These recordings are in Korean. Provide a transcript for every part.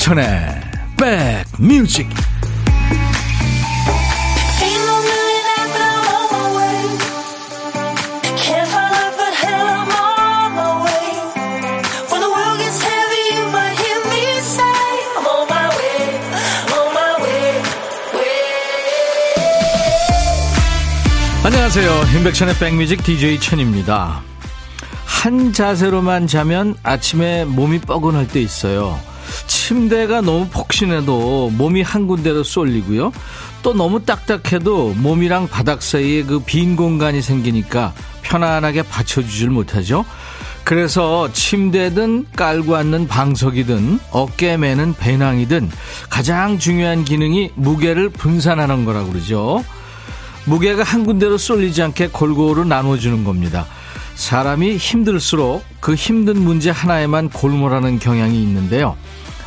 임백천의 백뮤직 안녕하세요. 임백천의 백뮤직 DJ 천입니다. 한 자세로만 자면 아침에 몸이 뻐근할 때 있어요 침대가 너무 폭신해도 몸이 한 군데로 쏠리고요. 또 너무 딱딱해도 몸이랑 바닥 사이에 그 빈 공간이 생기니까 편안하게 받쳐주질 못하죠. 그래서 침대든 깔고 앉는 방석이든 어깨 매는 배낭이든 가장 중요한 기능이 무게를 분산하는 거라고 그러죠. 무게가 한 군데로 쏠리지 않게 골고루 나눠주는 겁니다. 사람이 힘들수록 그 힘든 문제 하나에만 골몰하는 경향이 있는데요.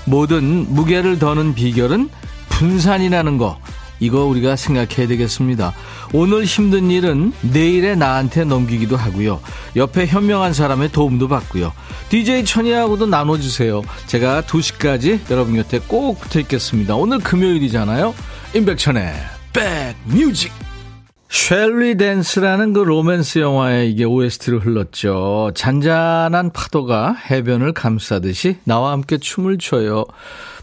모든 무게를 더는 비결은 분산이라는 거. 이거 우리가 생각해야 되겠습니다. 오늘 힘든 일은 내일에 나한테 넘기기도 하고요. 옆에 현명한 사람의 도움도 받고요. DJ 천이하고도 나눠주세요. 제가 2시까지 여러분 곁에 꼭 붙어 있겠습니다. 오늘 금요일이잖아요. 임백천의 백뮤직. Shall We Dance라는 그 로맨스 영화에 이게 OST로 흘렀죠. 잔잔한 파도가 해변을 감싸듯이 나와 함께 춤을 춰요.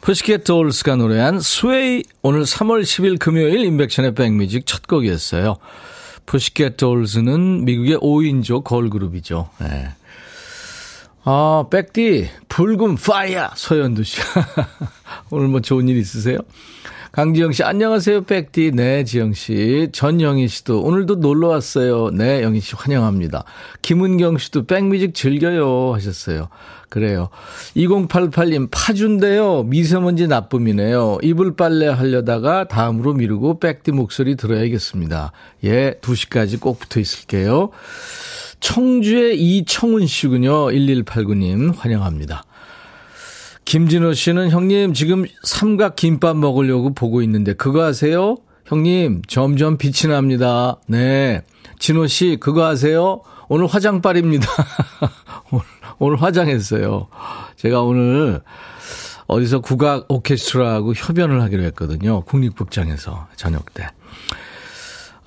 Pussycat Dolls가 노래한 Sway 오늘 3월 10일 금요일 임백천의 백뮤직 첫 곡이었어요. Pussycat Dolls는 미국의 5인조 걸그룹이죠. 네. 아, 백디 불금 fire 서현두 씨. 오늘 뭐 좋은 일 있으세요? 강지영 씨, 안녕하세요, 백디. 네, 지영 씨. 전영희 씨도 오늘도 놀러 왔어요. 네, 영희 씨 환영합니다. 김은경 씨도 백뮤직 즐겨요. 하셨어요. 그래요. 2088님, 파준데요. 미세먼지 나쁨이네요. 이불 빨래 하려다가 다음으로 미루고 백디 목소리 들어야겠습니다. 예, 2시까지 꼭 붙어 있을게요. 청주의 이청훈 씨군요. 1189님, 환영합니다. 김진호 씨는 형님 지금 삼각 김밥 먹으려고 보고 있는데 그거 아세요? 형님 점점 빛이 납니다. 네. 진호 씨 그거 아세요? 오늘 화장빨입니다. 오늘, 오늘 화장했어요. 제가 오늘 어디서 국악 오케스트라하고 협연을 하기로 했거든요. 국립극장에서 저녁 때.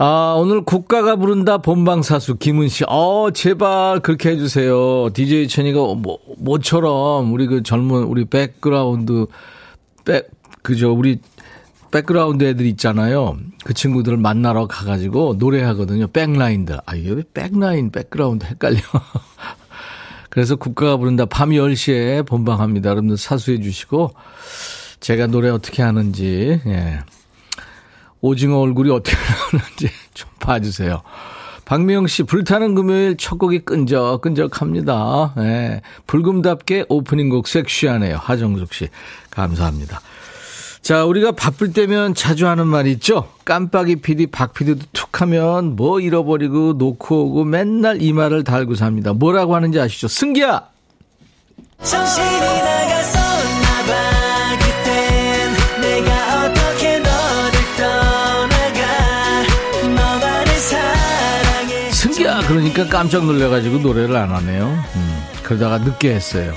아, 오늘 국가가 부른다 본방사수 김은 씨. 어, 제발 그렇게 해주세요. DJ 천이가 뭐, 뭐처럼 우리 그 젊은 우리 백그라운드, 백, 그죠. 우리 백그라운드 애들 있잖아요. 그 친구들을 만나러 가가지고 노래하거든요. 백라인들. 아, 이게 왜 백라인, 백그라운드 헷갈려. 그래서 국가가 부른다 밤 10시에 본방합니다. 여러분들 사수해 주시고 제가 노래 어떻게 하는지, 예. 오징어 얼굴이 어떻게 나오는지 좀 봐주세요. 박미영 씨, 불타는 금요일 첫 곡이 끈적끈적합니다. 네. 불금답게 오프닝 곡 섹시하네요. 하정숙 씨, 감사합니다. 자, 우리가 바쁠 때면 자주 하는 말 있죠? 깜빡이 PD, 박 PD도 툭 하면 뭐 잃어버리고 놓고 오고 맨날 이 말을 달고 삽니다. 뭐라고 하는지 아시죠? 승기야! 정신이 나 그러니까 깜짝 놀래가지고 노래를 안 하네요. 음, 그러다가 늦게 했어요.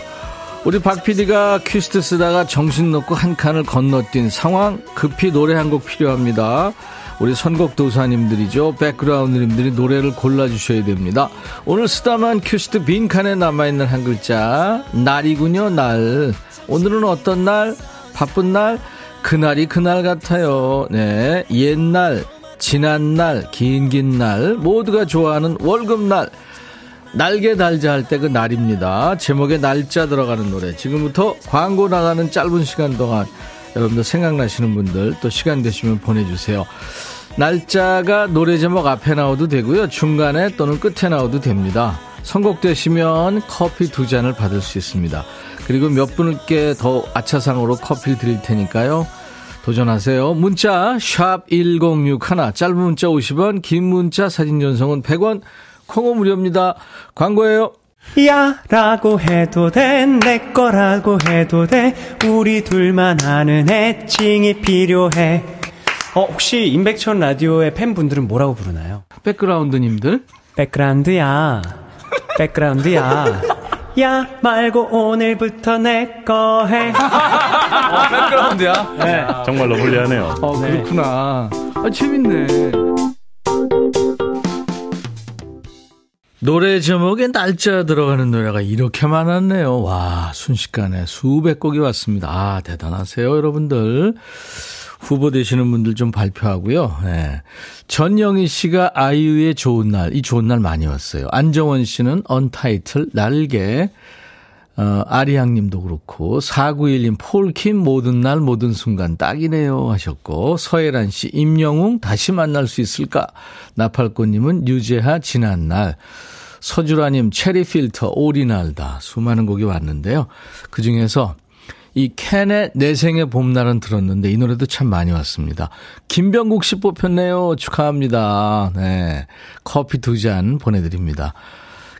우리 박 PD가 퀴스트 쓰다가 정신 놓고 한 칸을 건너뛴 상황 급히 노래 한 곡 필요합니다. 우리 선곡 도사님들이죠. 백그라운드님들이 노래를 골라주셔야 됩니다. 오늘 쓰다만 퀴스트 빈칸에 남아있는 한 글자 날이군요 날. 오늘은 어떤 날? 바쁜 날? 그날이 그날 같아요. 네 옛날 지난 날, 긴긴 날, 모두가 좋아하는 월급날, 날개 달자 할 때 그 날입니다. 제목에 날짜 들어가는 노래. 지금부터 광고 나가는 짧은 시간 동안 여러분들 생각나시는 분들 또 시간 되시면 보내주세요. 날짜가 노래 제목 앞에 나와도 되고요. 중간에 또는 끝에 나와도 됩니다. 선곡되시면 커피 두 잔을 받을 수 있습니다. 그리고 몇 분께 더 아차상으로 커피를 드릴 테니까요. 도전하세요. 문자 1061, 짧은 문자 50원, 긴 문자 사진 전송은 100원, 콩어 무료입니다. 광고예요. 야 라고 해도 돼 내 거라고 해도 돼 우리 둘만 아는 애칭이 필요해 어 혹시 임백천 라디오의 팬분들은 뭐라고 부르나요? 백그라운드님들? 백그라운드야 백그라운드야 야 말고 오늘부터 내 거 해. 어, 백그라운드야? 네. 정말로 불리하네요. 어, 그렇구나. 아, 재밌네. 노래 제목에 날짜 들어가는 노래가 이렇게 많았네요. 와, 순식간에 수백 곡이 왔습니다. 아, 대단하세요, 여러분들. 후보 되시는 분들 좀 발표하고요. 네. 전영희 씨가 아이유의 좋은 날, 이 좋은 날 많이 왔어요. 안정원 씨는 언타이틀, 날개, 어, 아리양 님도 그렇고, 4911님, 폴킴, 모든 날, 모든 순간, 딱이네요. 하셨고, 서혜란 씨, 임영웅, 다시 만날 수 있을까? 나팔꽃님은 유재하, 지난 날. 서주라님, 체리 필터, 오리날다. 수많은 곡이 왔는데요. 그 중에서 이 캔의 내 생의 봄날은 들었는데 이 노래도 참 많이 왔습니다. 김병국 씨 뽑혔네요. 축하합니다. 네. 커피 두 잔 보내드립니다.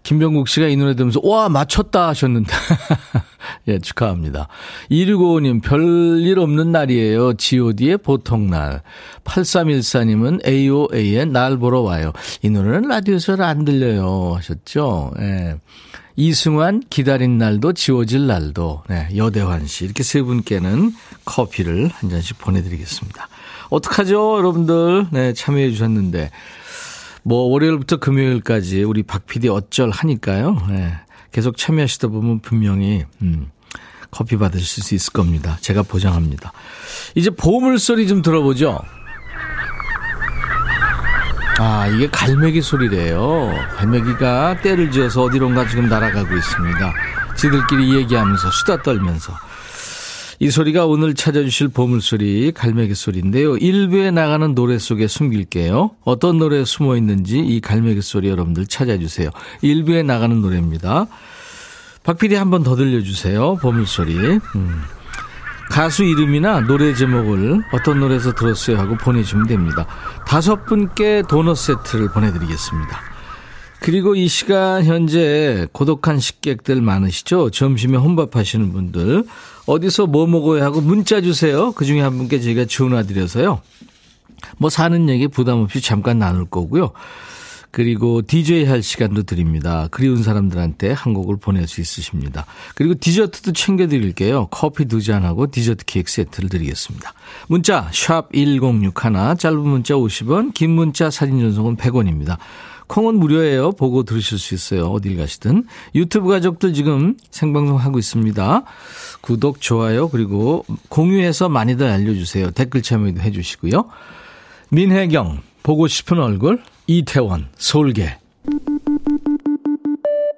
김병국 씨가 이 노래 들으면서 와 맞췄다 하셨는데 예 축하합니다. 2655님 별일 없는 날이에요. god의 보통 날. 8314님은 AOA의 날 보러 와요. 이 노래는 라디오에서 안 들려요 하셨죠. 예. 이승환 기다린 날도 지워질 날도 네, 여대환 씨 이렇게 세 분께는 커피를 한 잔씩 보내드리겠습니다. 어떡하죠 여러분들 네 참여해 주셨는데 뭐 월요일부터 금요일까지 우리 박 PD 어쩔 하니까요. 네, 계속 참여하시다 보면 분명히 음, 커피 받으실 수 있을 겁니다. 제가 보장합니다. 이제 보물 소리 좀 들어보죠. 아, 이게 갈매기 소리래요. 갈매기가 때를 지어서 어디론가 지금 날아가고 있습니다. 지들끼리 얘기하면서 수다 떨면서. 이 소리가 오늘 찾아주실 보물소리, 갈매기 소리인데요. 일부에 나가는 노래 속에 숨길게요. 어떤 노래에 숨어 있는지 이 갈매기 소리 여러분들 찾아주세요. 일부에 나가는 노래입니다. 박 PD 한 번 더 들려주세요. 보물소리. 음. 가수 이름이나 노래 제목을 어떤 노래에서 들었어요 하고 보내주면 됩니다. 다섯 분께 도넛 세트를 보내드리겠습니다. 그리고 이 시간 현재 고독한 식객들 많으시죠? 점심에 혼밥 하시는 분들. 어디서 뭐 먹어야 하고 문자 주세요. 그 중에 한 분께 저희가 전화 드려서요. 뭐 사는 얘기 부담 없이 잠깐 나눌 거고요. 그리고 DJ 할 시간도 드립니다. 그리운 사람들한테 한 곡을 보낼 수 있으십니다. 그리고 디저트도 챙겨드릴게요. 커피 두 잔하고 디저트 케이크 세트를 드리겠습니다. 문자 1061, 짧은 문자 50원, 긴 문자 사진 전송은 100원입니다. 콩은 무료예요. 보고 들으실 수 있어요. 어딜 가시든. 유튜브 가족들 지금 생방송 하고 있습니다. 구독, 좋아요, 그리고 공유해서 많이들 알려주세요. 댓글 참여도 해주시고요. 민혜경, 보고 싶은 얼굴, 이태원, 솔개.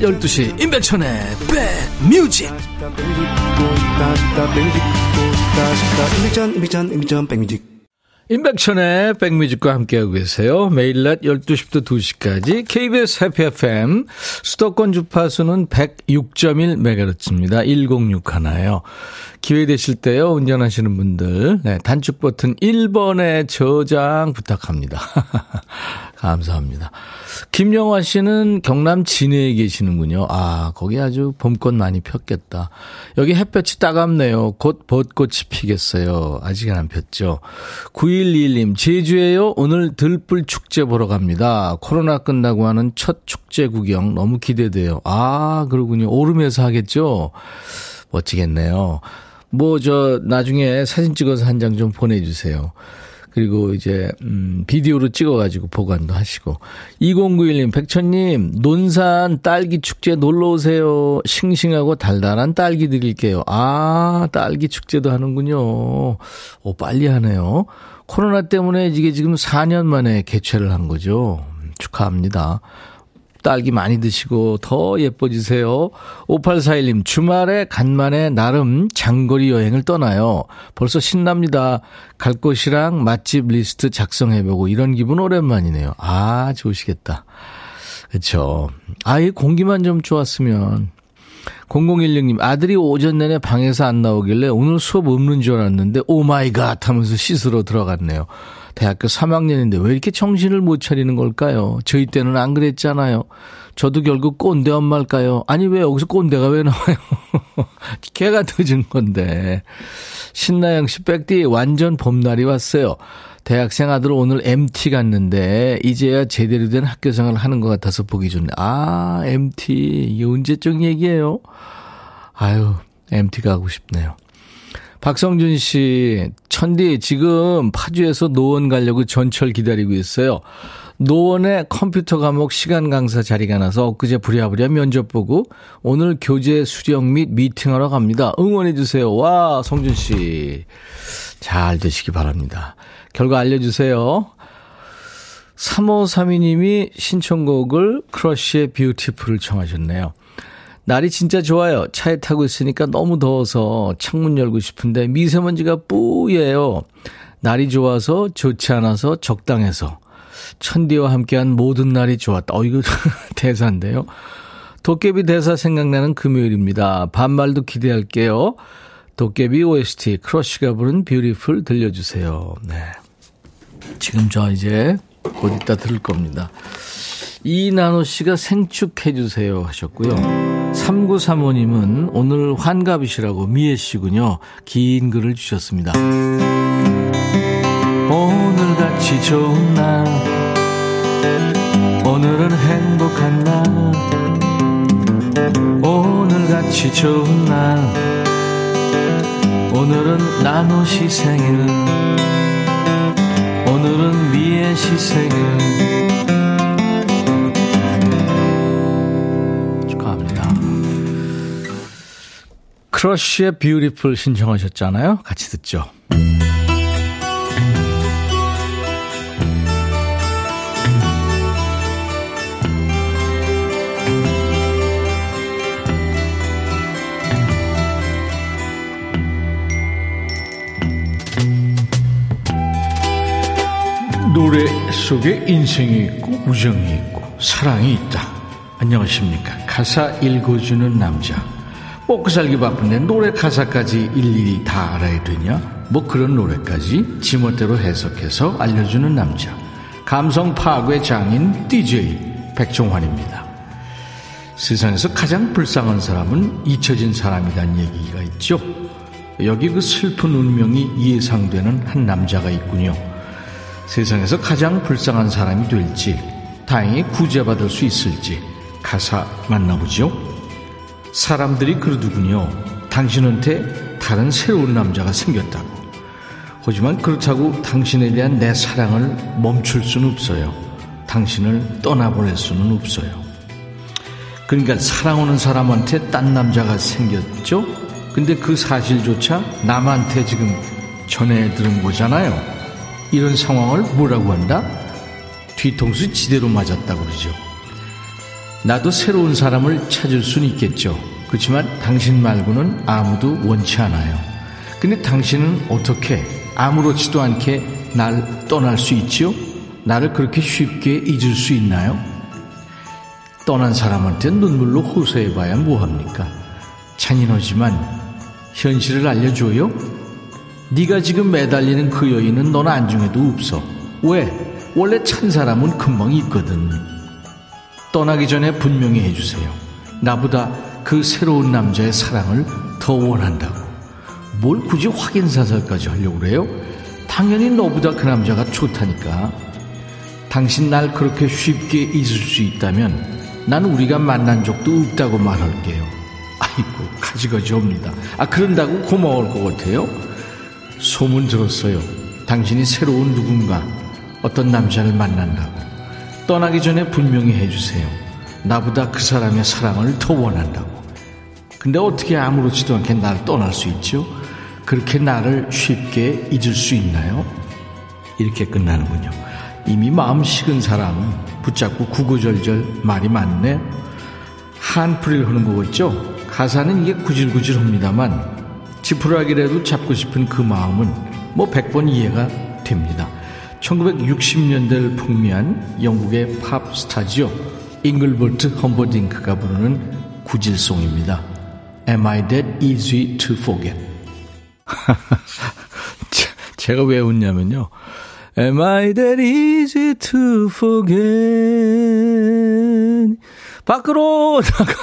12시 임백천의 백뮤직 임백천의 백뮤직과 함께하고 계세요. 매일 낮 12시부터 2시까지 KBS 해피 FM 수도권 주파수는 106.1MHz입니다. 106 하나요. 기회 되실 때요. 운전하시는 분들 네, 단축 버튼 1번에 저장 부탁합니다. 감사합니다. 김영화 씨는 경남 진해에 계시는군요. 아, 거기 아주 봄꽃 많이 폈겠다. 여기 햇볕이 따갑네요. 곧 벚꽃이 피겠어요. 아직은 안 폈죠. 9121님, 제주에요. 오늘 들불 축제 보러 갑니다. 코로나 끝나고 하는 첫 축제 구경 너무 기대돼요. 아, 그러군요. 오름에서 하겠죠? 멋지겠네요. 뭐, 저, 나중에 사진 찍어서 한 장 좀 보내주세요. 그리고 이제 음 비디오로 찍어 가지고 보관도 하시고. 2091님 백천님 논산 딸기 축제 놀러 오세요. 싱싱하고 달달한 딸기 드릴게요. 아 딸기 축제도 하는군요. 오 빨리 하네요. 코로나 때문에 이게 지금 4년 만에 개최를 한 거죠. 축하합니다 딸기 많이 드시고 더 예뻐지세요. 5841님, 주말에 간만에 나름 장거리 여행을 떠나요. 벌써 신납니다. 갈 곳이랑 맛집 리스트 작성해보고 이런 기분 오랜만이네요. 아, 좋으시겠다. 그쵸. 아예 공기만 좀 좋았으면. 0016님, 아들이 오전 내내 방에서 안 나오길래 오늘 수업 없는 줄 알았는데, oh my god 하면서 씻으러 들어갔네요. 대학교 3학년인데 왜 이렇게 정신을 못 차리는 걸까요? 저희 때는 안 그랬잖아요. 저도 결국 꼰대 엄마일까요? 아니, 왜 여기서 꼰대가 왜 나와요? 걔가 늦은 건데. 신나영 씨, 백디 완전 봄날이 왔어요. 대학생 아들 오늘 MT 갔는데 이제야 제대로 된 학교 생활을 하는 것 같아서 보기 좋네. 아, MT. 이게 언제적 얘기예요? 아유, MT 가고 싶네요. 박성준 씨, 천디, 지금 파주에서 노원 가려고 전철 기다리고 있어요. 노원에 컴퓨터 과목 시간 강사 자리가 나서 엊그제 부랴부랴 면접 보고 오늘 교재 수령 및 미팅하러 갑니다. 응원해주세요. 와, 성준 씨. 잘 되시기 바랍니다. 결과 알려주세요. 3532님이 신청곡을 크러쉬의 뷰티풀을 청하셨네요. 날이 진짜 좋아요. 차에 타고 있으니까 너무 더워서 창문 열고 싶은데 미세먼지가 뿌예요. 날이 좋아서 좋지 않아서 적당해서 천디와 함께한 모든 날이 좋았다. 어 이거 대사인데요. 도깨비 대사 생각나는 금요일입니다. 반말도 기대할게요. 도깨비 OST 크러쉬가 부른 뷰티풀 들려주세요. 네. 지금 저 이제 곧 이따 들을 겁니다. 이나노 씨가 생축해 주세요 하셨고요. 3935님은 오늘 환갑이시라고 미애 씨군요. 긴 글을 주셨습니다. 오늘같이 좋은 날 오늘은 행복한 날 오늘같이 좋은 날 오늘은 나노 씨 생일 오늘은 미애 씨 생일 크러쉬의 Beautiful 신청하셨잖아요. 같이 듣죠. 노래 속에 인생이 있고 우정이 있고 사랑이 있다. 안녕하십니까. 가사 읽어주는 남자. 먹고 살기 바쁜데 노래 가사까지 일일이 다 알아야 되냐? 뭐 그런 노래까지 지멋대로 해석해서 알려주는 남자. 감성 파괴 장인 DJ 백종환입니다. 세상에서 가장 불쌍한 사람은 잊혀진 사람이란 얘기가 있죠. 여기 그 슬픈 운명이 예상되는 한 남자가 있군요. 세상에서 가장 불쌍한 사람이 될지, 다행히 구제받을 수 있을지, 가사 만나보죠. 사람들이 그러더군요. 당신한테 다른 새로운 남자가 생겼다고. 하지만 그렇다고 당신에 대한 내 사랑을 멈출 수는 없어요. 당신을 떠나보낼 수는 없어요. 그러니까 사랑하는 사람한테 딴 남자가 생겼죠? 근데 그 사실조차 남한테 지금 전해 들은 거잖아요. 이런 상황을 뭐라고 한다? 뒤통수 지대로 맞았다고 그러죠. 나도 새로운 사람을 찾을 수는 있겠죠. 그렇지만 당신 말고는 아무도 원치 않아요. 근데 당신은 어떻게 아무렇지도 않게 날 떠날 수 있지요? 나를 그렇게 쉽게 잊을 수 있나요? 떠난 사람한테 눈물로 호소해봐야 뭐합니까? 잔인하지만 현실을 알려줘요? 네가 지금 매달리는 그 여인은 넌 안중에도 없어. 왜? 원래 찬 사람은 금방 있거든. 떠나기 전에 분명히 해주세요. 나보다 그 새로운 남자의 사랑을 더 원한다고. 뭘 굳이 확인사살까지 하려고 그래요? 당연히 너보다 그 남자가 좋다니까. 당신 날 그렇게 쉽게 잊을 수 있다면 난 우리가 만난 적도 없다고 말할게요. 아이고, 가지가지 옵니다. 아, 그런다고 고마울 것 같아요? 소문 들었어요. 당신이 새로운 누군가, 어떤 남자를 만난다고. 떠나기 전에 분명히 해주세요. 나보다 그 사람의 사랑을 더 원한다고. 근데 어떻게 아무렇지도 않게 날 떠날 수 있죠? 그렇게 나를 쉽게 잊을 수 있나요? 이렇게 끝나는군요. 이미 마음 식은 사람은 붙잡고 구구절절 말이 많네. 한풀이를 하는 거겠죠? 가사는 이게 구질구질합니다만 지푸라기라도 잡고 싶은 그 마음은 뭐 100번 이해가 됩니다. 1960년대를 풍미한 영국의 팝 스타지요. 잉글버트 험버딩크가 부르는 구질송입니다. Am I that easy to forget? 제가 왜 웃냐면요. Am I that easy to forget? 밖으로 나가.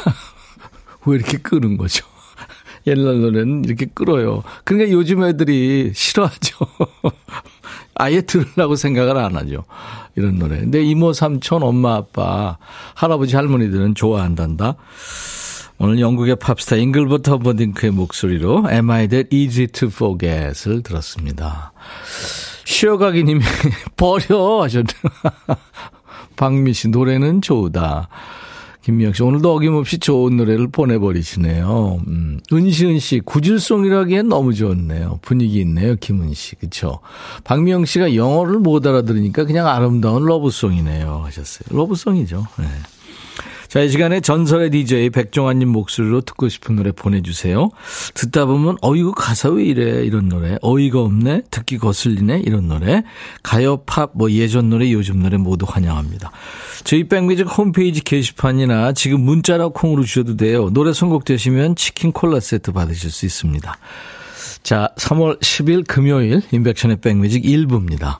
왜 이렇게 끄는 거죠? 옛날 노래는 이렇게 끌어요. 그러니까 요즘 애들이 싫어하죠. 아예 들으려고 생각을 안 하죠. 이런 노래. 근데 이모, 삼촌, 엄마, 아빠, 할아버지, 할머니들은 좋아한단다. 오늘 영국의 팝스타 잉글버트 험퍼딩크의 목소리로 Am I That Easy to Forget을 들었습니다. 쉬어가기 님이 버려 하셨네요. 박미 씨 노래는 좋다. 김미영 씨, 오늘도 어김없이 좋은 노래를 보내버리시네요. 음, 은시은 씨, 구질송이라기엔 너무 좋네요. 분위기 있네요, 김은 씨. 그쵸? 박미영 씨가 영어를 못 알아들으니까 그냥 아름다운 love song이네요. 하셨어요. love song이죠. 네. 자, 이 시간에 전설의 DJ 백종환님 목소리로 듣고 싶은 노래 보내주세요. 듣다 보면, 어, 이거 가사 왜 이래? 이런 노래. 어이가 없네? 듣기 거슬리네? 이런 노래. 가요, 팝, 뭐 예전 노래, 요즘 노래 모두 환영합니다. 저희 백뮤직 홈페이지 게시판이나 지금 문자나 콩으로 주셔도 돼요. 노래 선곡되시면 치킨 콜라 세트 받으실 수 있습니다. 자, 3월 10일 금요일 인백션의 백뮤직 1부입니다.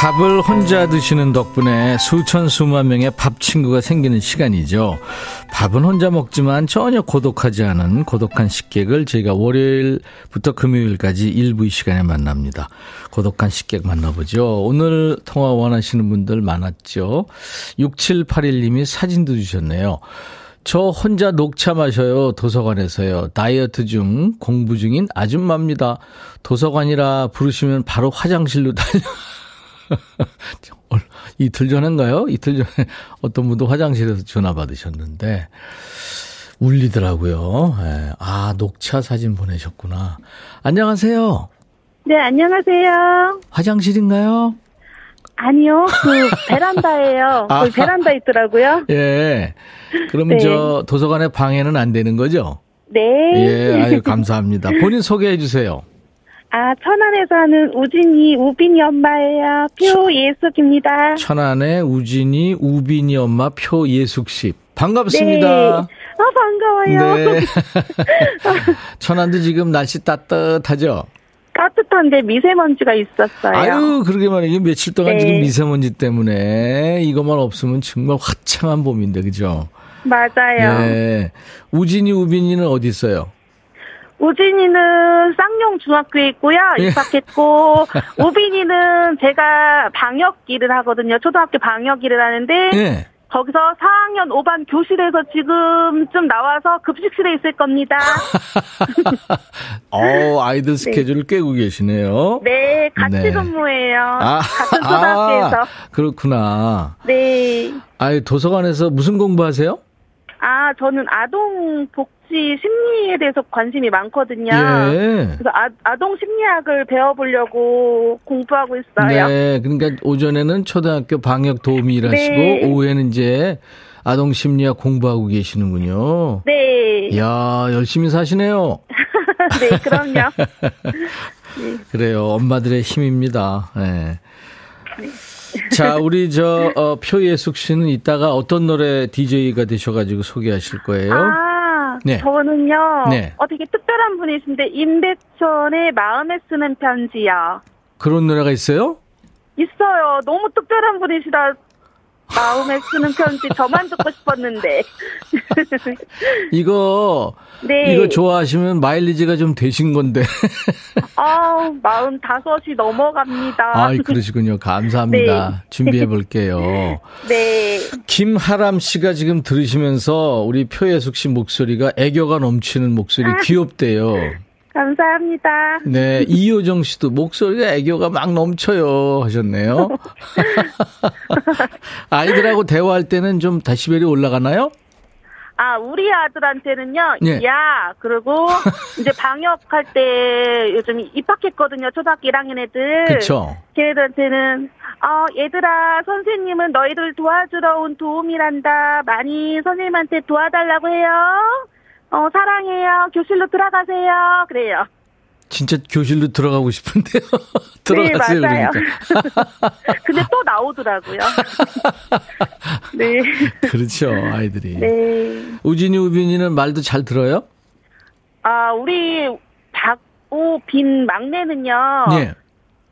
밥을 혼자 드시는 덕분에 수천 수만 명의 밥 친구가 생기는 시간이죠. 밥은 혼자 먹지만 전혀 고독하지 않은 고독한 식객을 저희가 월요일부터 금요일까지 일부 이 시간에 만납니다. 고독한 식객 만나보죠. 오늘 통화 원하시는 분들 많았죠. 6781님이 사진도 주셨네요. 저 혼자 녹차 마셔요. 도서관에서요. 다이어트 중 공부 중인 아줌마입니다. 도서관이라 부르시면 바로 화장실로 달려. 이틀 전인가요? 이틀 전에 어떤 분도 화장실에서 전화 받으셨는데 울리더라고요. 네. 아, 녹차 사진 보내셨구나. 안녕하세요. 네, 안녕하세요. 화장실인가요? 아니요, 그 베란다예요. 아. 그 베란다 있더라고요. 예. 그럼 네. 저 도서관의 방해는 안 되는 거죠? 네. 예, 아유 감사합니다. 본인 소개해 주세요. 아, 천안에 사는 우진이, 우빈이 엄마예요. 표예숙입니다. 천안의 우진이, 우빈이 엄마 표예숙 씨. 반갑습니다. 네. 아, 반가워요. 네. 천안도 지금 날씨 따뜻하죠? 따뜻한데 미세먼지가 있었어요. 아유, 그러게 말이에요. 며칠 동안 네. 지금 미세먼지 때문에 이것만 없으면 정말 화창한 봄인데, 그죠? 맞아요. 네. 우진이, 우빈이는 어디 있어요? 우진이는 쌍용 중학교에 있고요. 예. 입학했고 우빈이는 제가 방역 일을 하거든요. 초등학교 방역 일을 하는데 예. 거기서 4학년 5반 교실에서 지금 좀 나와서 급식실에 있을 겁니다. 어, 아이들 네. 스케줄을 네. 깨고 계시네요. 네, 같이 네. 근무해요. 아, 같은 초등학교에서. 아, 그렇구나. 네. 아이, 도서관에서 무슨 공부하세요? 아, 저는 아동 복 지 심리에 대해서 관심이 많거든요. 예. 그래서 아, 동 심리학을 배워보려고 공부하고 있어요. 네. 그러니까 오전에는 초등학교 방역 도우미 일하시고 네. 오후에는 이제 아동 심리학 공부하고 계시는군요. 네. 이야, 열심히 사시네요. 네, 그럼요. 네. 그래요. 엄마들의 힘입니다. 네. 네. 자, 우리 저 어, 표예숙 씨는 이따가 어떤 노래 DJ가 되셔가지고 소개하실 거예요? 아, 네. 저는요. 네. 어, 되게 특별한 분이신데 임백천의 마음에 쓰는 편지요. 그런 노래가 있어요? 있어요. 너무 특별한 분이시다. 마음에 쓰는 편지 저만 듣고 싶었는데. 이거 네. 이거 좋아하시면 마일리지가 좀 되신 건데. 아, 마흔 다섯이 넘어갑니다. 아, 그러시군요. 감사합니다. 네. 준비해 볼게요. 네. 김하람 씨가 지금 들으시면서 우리 표예숙 씨 목소리가 애교가 넘치는 목소리 아. 귀엽대요. 감사합니다. 네, 이효정 씨도 목소리가 애교가 막 넘쳐요 하셨네요. 아이들하고 대화할 때는 좀 다시벨이 올라가나요? 아, 우리 아들한테는요, 예. 야, 그리고 이제 방역할 때 요즘 입학했거든요, 초등학교 1학년 애들. 그쵸. 걔네들한테는, 어, 얘들아, 선생님은 너희들 도와주러 온 도움이란다. 많이 선생님한테 도와달라고 해요. 어, 사랑해요. 교실로 들어가세요. 그래요. 진짜 교실로 들어가고 싶은데요. 들어가세요. 네, 맞아요. 그러니까. 근데 또 나오더라고요. 네. 그렇죠, 아이들이. 네. 우진이, 우빈이는 말도 잘 들어요? 아, 우리 박우빈 막내는요. 네.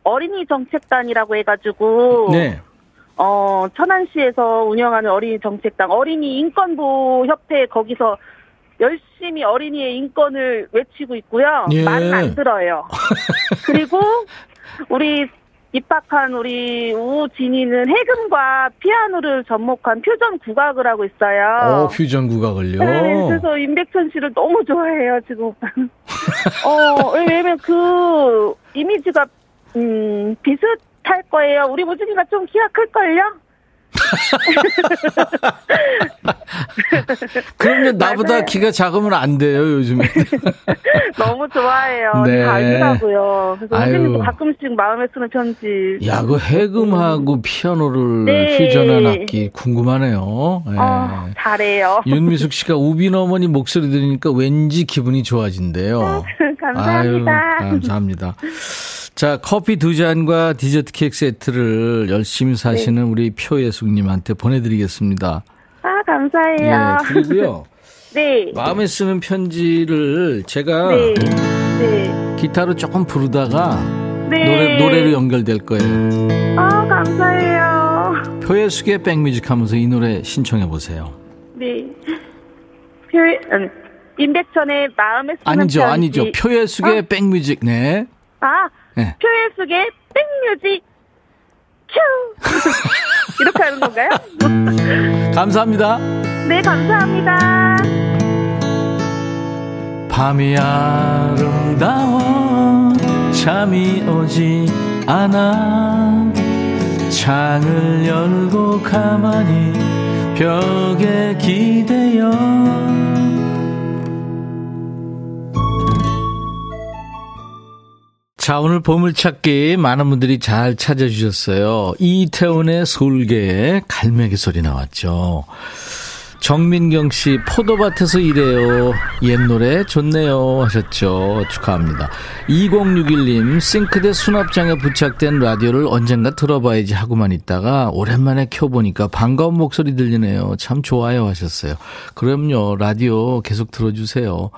어린이 정책단이라고 해가지고. 네. 어, 천안시에서 운영하는 어린이 정책단, 어린이 인권부 협회 거기서 열심히 어린이의 인권을 외치고 있고요. 예. 말은 안 들어요. 그리고 우리 입학한 우리 우진이는 해금과 피아노를 접목한 퓨전 국악을 하고 있어요. 오, 퓨전 국악을요? 네, 그래서 임백천 씨를 너무 좋아해요, 지금. 어, 왜냐면 그 이미지가, 음, 비슷할 거예요. 우리 우진이가 좀 키가 클걸요? 그러면 나보다 맞아요. 키가 작으면 안 돼요, 요즘에. 너무 좋아해요. 네. 알더라고요. 그래서 선생님도 가끔씩 마음에 쓰는 편지. 야, 그 해금하고 음. 피아노를 네. 퓨전한 악기 궁금하네요. 네. 어, 잘해요. 윤미숙 씨가 우빈 어머니 목소리 들으니까 왠지 기분이 좋아진대요. 감사합니다. 아유, 감사합니다. 자, 커피 두 잔과 디저트 케이크 세트를 열심히 사시는 네. 우리 표예숙님한테 보내드리겠습니다. 아, 감사해요. 네, 그리고요. 네. 마음에 쓰는 편지를 제가 네. 네. 기타로 조금 부르다가 네. 노래, 노래로 연결될 거예요. 아, 감사해요. 표예숙의 백뮤직 하면서 이 노래 신청해 보세요. 네. 표예, 음, 임백천의 마음에 쓰는 아니죠, 편지. 아니죠. 표예숙의 어? 백뮤직, 네. 아, 네. 표현 속에 백뮤직 큐 이렇게 하는 건가요? 감사합니다. 네, 감사합니다. 밤이 아름다워 잠이 오지 않아 창을 열고 가만히 벽에 기대어 자, 오늘 보물찾기 많은 분들이 잘 찾아주셨어요. 이태원의 솔개에 갈매기 소리 나왔죠. 정민경 씨, 포도밭에서 일해요. 옛 노래 좋네요. 하셨죠. 축하합니다. 2061님, 싱크대 수납장에 부착된 라디오를 언젠가 들어봐야지 하고만 있다가 오랜만에 켜보니까 반가운 목소리 들리네요. 참 좋아요. 하셨어요. 그럼요. 라디오 계속 들어주세요.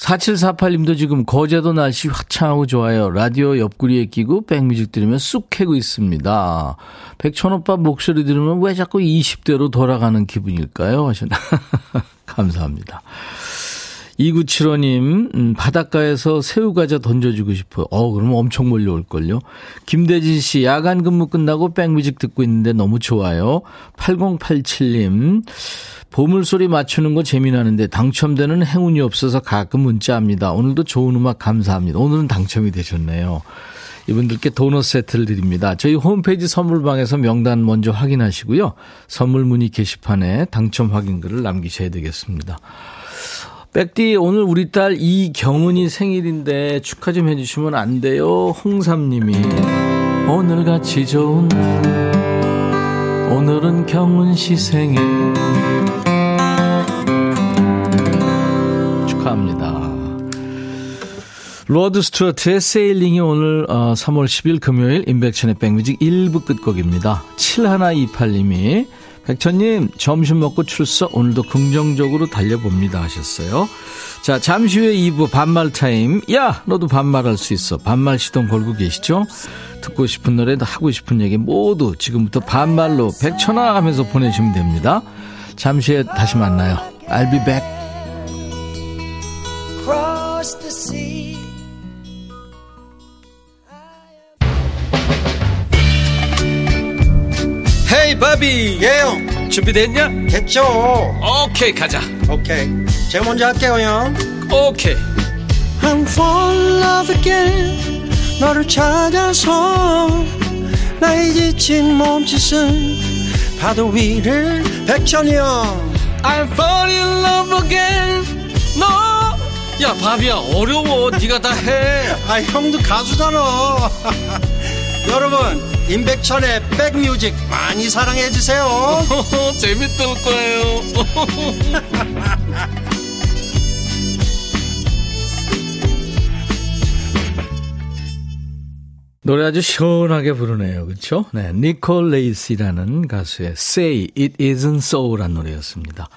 4748님도 지금 거제도 날씨 화창하고 좋아요. 라디오 옆구리에 끼고 백뮤직 들으면 쑥 캐고 있습니다. 백천오빠 목소리 들으면 왜 자꾸 20대로 돌아가는 기분일까요? 하셨나. 감사합니다. 2975님, 음, 바닷가에서 새우과자 던져주고 싶어요. 어, 그러면 엄청 몰려올걸요. 김대진 씨, 야간 근무 끝나고 백뮤직 듣고 있는데 너무 좋아요. 8087님, 보물소리 맞추는 거 재미나는데 당첨되는 행운이 없어서 가끔 문자합니다. 오늘도 좋은 음악 감사합니다. 오늘은 당첨이 되셨네요. 이분들께 도넛 세트를 드립니다. 저희 홈페이지 선물방에서 명단 먼저 확인하시고요. 선물 문의 게시판에 당첨 확인글을 남기셔야 되겠습니다. 백디 오늘 우리 딸 이경은이 생일인데 축하 좀 해주시면 안 돼요. 홍삼님이 오늘같이 좋은 날 오늘은 경은 씨 생일 축하합니다. 로드 스튜어트의 Sailing이 오늘 3월 어, 10일 금요일 임백천의 백뮤직 1부 끝곡입니다. 7128님이 백천님 점심 먹고 출석 오늘도 긍정적으로 달려봅니다 하셨어요. 자 잠시 후에 2부 반말 타임 야 너도 반말할 수 있어 반말 시동 걸고 계시죠? 듣고 싶은 노래 하고 싶은 얘기 모두 지금부터 반말로 백천아 하면서 보내시면 됩니다. 잠시 후에 다시 만나요. I'll be back. 바비. 예영. 준비됐냐? 됐죠. 오케이 가자. 오케이. 제가 먼저 할게요 형. 오케이. I'm fall in love again. 너를 찾아서 나의 지친 몸짓은 파도 위를 백천이 형. I'm fall in love again. 너. 야 바비야 어려워. 네가 다해. 아 형도 가수잖아. 여러분 임백천의 백뮤직 많이 사랑해 주세요 재밌을 거예요 노래 아주 시원하게 부르네요. 그렇죠? 네, 니콜 레이시라는 가수의 Say It Isn't So라는 노래였습니다.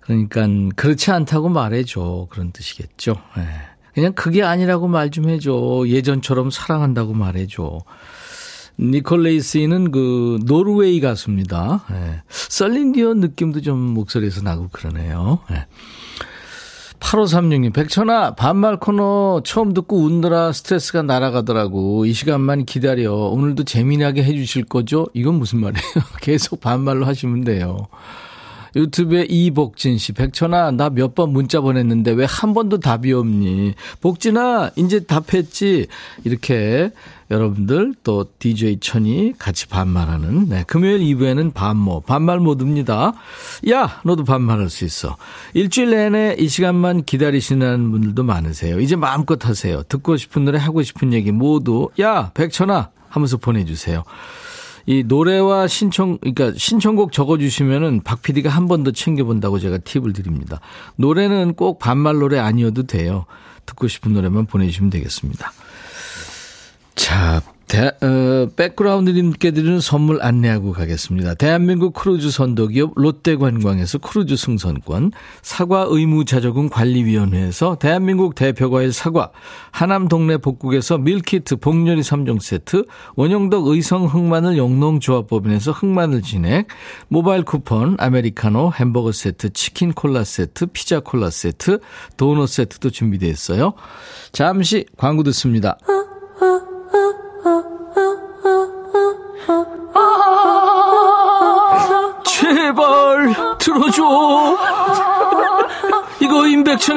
그러니까 그렇지 않다고 말해줘 그런 뜻이겠죠. 네. 그냥 그게 아니라고 말 좀 해줘. 예전처럼 사랑한다고 말해줘. 니콜 레이시는 그 노르웨이 가수입니다. 네. 썰린디온 느낌도 좀 목소리에서 나고 그러네요. 네. 8536님, 백천아, 반말 코너 처음 듣고 웃느라 스트레스가 날아가더라고. 이 시간만 기다려. 오늘도 재미나게 해주실 거죠? 이건 무슨 말이에요? 계속 반말로 하시면 돼요. 유튜브에 이복진 씨, 백천아, 나 몇 번 문자 보냈는데 왜 한 번도 답이 없니? 복진아, 이제 답했지? 이렇게 여러분들 또 DJ 천이 같이 반말하는 네, 금요일 2부에는 반모, 반말 모드입니다. 야, 너도 반말할 수 있어. 일주일 내내 이 시간만 기다리시는 분들도 많으세요. 이제 마음껏 하세요. 듣고 싶은 노래, 하고 싶은 얘기 모두 야, 백천아 하면서 보내주세요. 이 노래와 신청, 그러니까 신청곡 적어주시면은 박 PD가 한 번 더 챙겨본다고 제가 팁을 드립니다. 노래는 꼭 반말 노래 아니어도 돼요. 듣고 싶은 노래만 보내주시면 되겠습니다. 자, 대, 어, 백그라운드님께 드리는 선물 안내하고 가겠습니다. 대한민국 크루즈 선도기업 롯데관광에서 크루즈 승선권, 사과 의무자조금 관리위원회에서 대한민국 대표과일 사과, 하남 동네 복국에서 밀키트 복렬이 3종 세트, 원영덕 의성 흑마늘 영농조합법인에서 흑마늘 진액, 모바일 쿠폰, 아메리카노, 햄버거 세트, 치킨 콜라 세트, 피자 콜라 세트, 도넛 세트도 준비되어 있어요. 잠시 광고 듣습니다.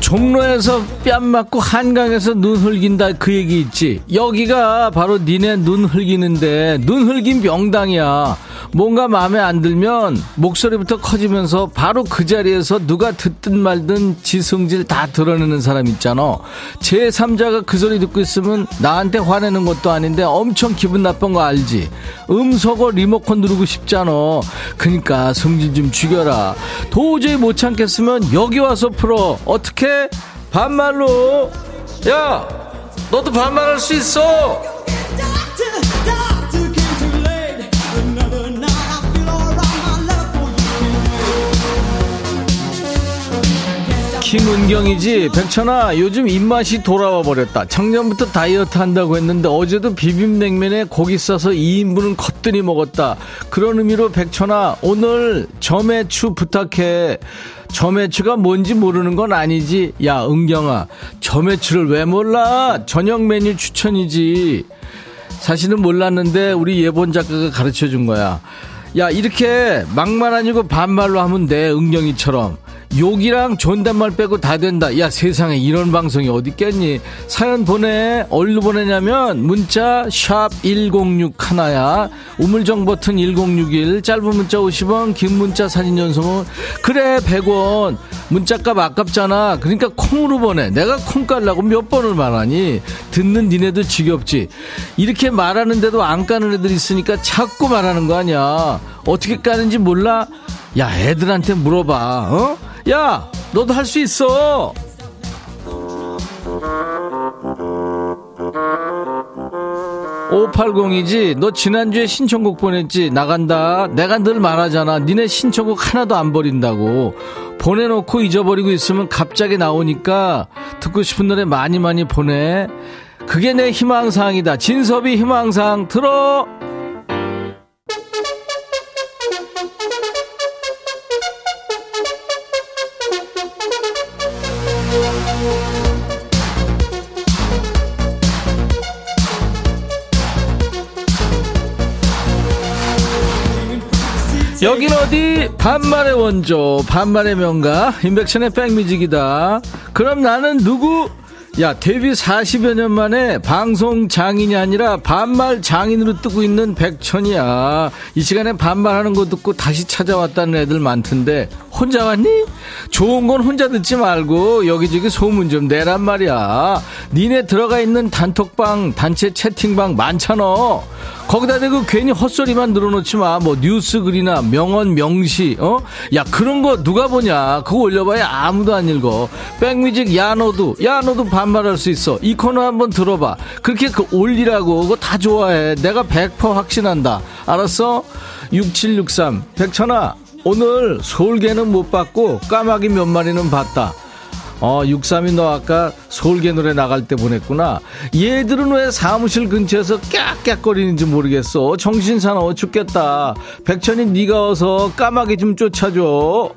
종로에서 뺨 맞고 한강에서 눈 흘긴다 그 얘기 있지? 여기가 바로 니네 눈 흘기는데 눈 흘긴 명당이야 뭔가 마음에 안 들면 목소리부터 커지면서 바로 그 자리에서 누가 듣든 말든 지성질 다 드러내는 사람 있잖아. 제3자가 그 소리 듣고 있으면 나한테 화내는 것도 아닌데 엄청 기분 나쁜 거 알지? 음소거 리모컨 누르고 싶잖아. 그니까 성질 좀 죽여라. 도저히 못 참겠으면 여기 와서 풀어. 어떻게 반말로? 야 너도 반말할 수 있어 김은경이지. 백천아 요즘 입맛이 돌아와 버렸다. 작년부터 다이어트 한다고 했는데 어제도 비빔냉면에 고기 싸서 2인분은 겉들이 먹었다. 그런 의미로 백천아 오늘 점액추 부탁해. 점액추가 뭔지 모르는 건 아니지. 야 은경아 점액추를 왜 몰라? 저녁 메뉴 추천이지. 사실은 몰랐는데 우리 예본 작가가 가르쳐 준 거야. 야 이렇게 막말 아니고 반말로 하면 돼 은경이처럼 욕이랑 존댓말 빼고 다 된다. 야, 세상에 이런 방송이 어디 있겠니? 사연 보내. 어디로 보내냐면, 문자, 샵 1061 하나야. 우물정 버튼 1061. 짧은 문자 50원, 긴 문자 사진 연속은. 그래, 100원. 문자값 아깝잖아. 그러니까 콩으로 보내. 내가 콩 깔라고 몇 번을 말하니? 듣는 니네도 지겹지. 이렇게 말하는데도 안 까는 애들 있으니까 자꾸 말하는 거 아니야. 어떻게 까는지 몰라? 야, 애들한테 물어봐. 어? 야, 너도 할 수 있어. 오팔공이지 너 지난주에 신청곡 보냈지 나간다 내가 늘 말하잖아 니네 신청곡 하나도 안 버린다고 보내놓고 잊어버리고 있으면 갑자기 나오니까 듣고 싶은 노래 많이 많이 보내 그게 내 희망사항이다 진섭이 희망사항 들어 여긴 어디? 반말의 원조 반말의 명가 인백션의 백뮤직이다. 그럼 나는 누구? 야 데뷔 40여 년 만에 방송 장인이 아니라 반말 장인으로 뜨고 있는 백천이야. 이 시간에 반말하는 거 듣고 다시 찾아왔다는 애들 많던데 혼자 왔니? 좋은 건 혼자 듣지 말고 여기저기 소문 좀 내란 말이야 니네 들어가 있는 단톡방 단체 채팅방 많잖아 거기다 대고 괜히 헛소리만 늘어놓지 마. 뭐 뉴스 글이나 명언 명시, 어? 야 그런 거 누가 보냐? 그거 올려봐야 아무도 안 읽어. 백뮤직 야 너도 야 너도 반말할 수 있어. 이 코너 한번 들어봐. 그렇게 그 올리라고 그거 다 좋아해. 내가 100% 확신한다. 알았어? 6763 백천아 오늘 서울계는 못 봤고 까마귀 몇 마리는 봤다. 어, 63이 너 아까 서울계 노래 나갈 때 보냈구나. 얘들은 왜 사무실 근처에서 깍깍거리는지 모르겠어. 정신 사나워 죽겠다. 백천이 네가 어서 까마귀 좀 쫓아줘.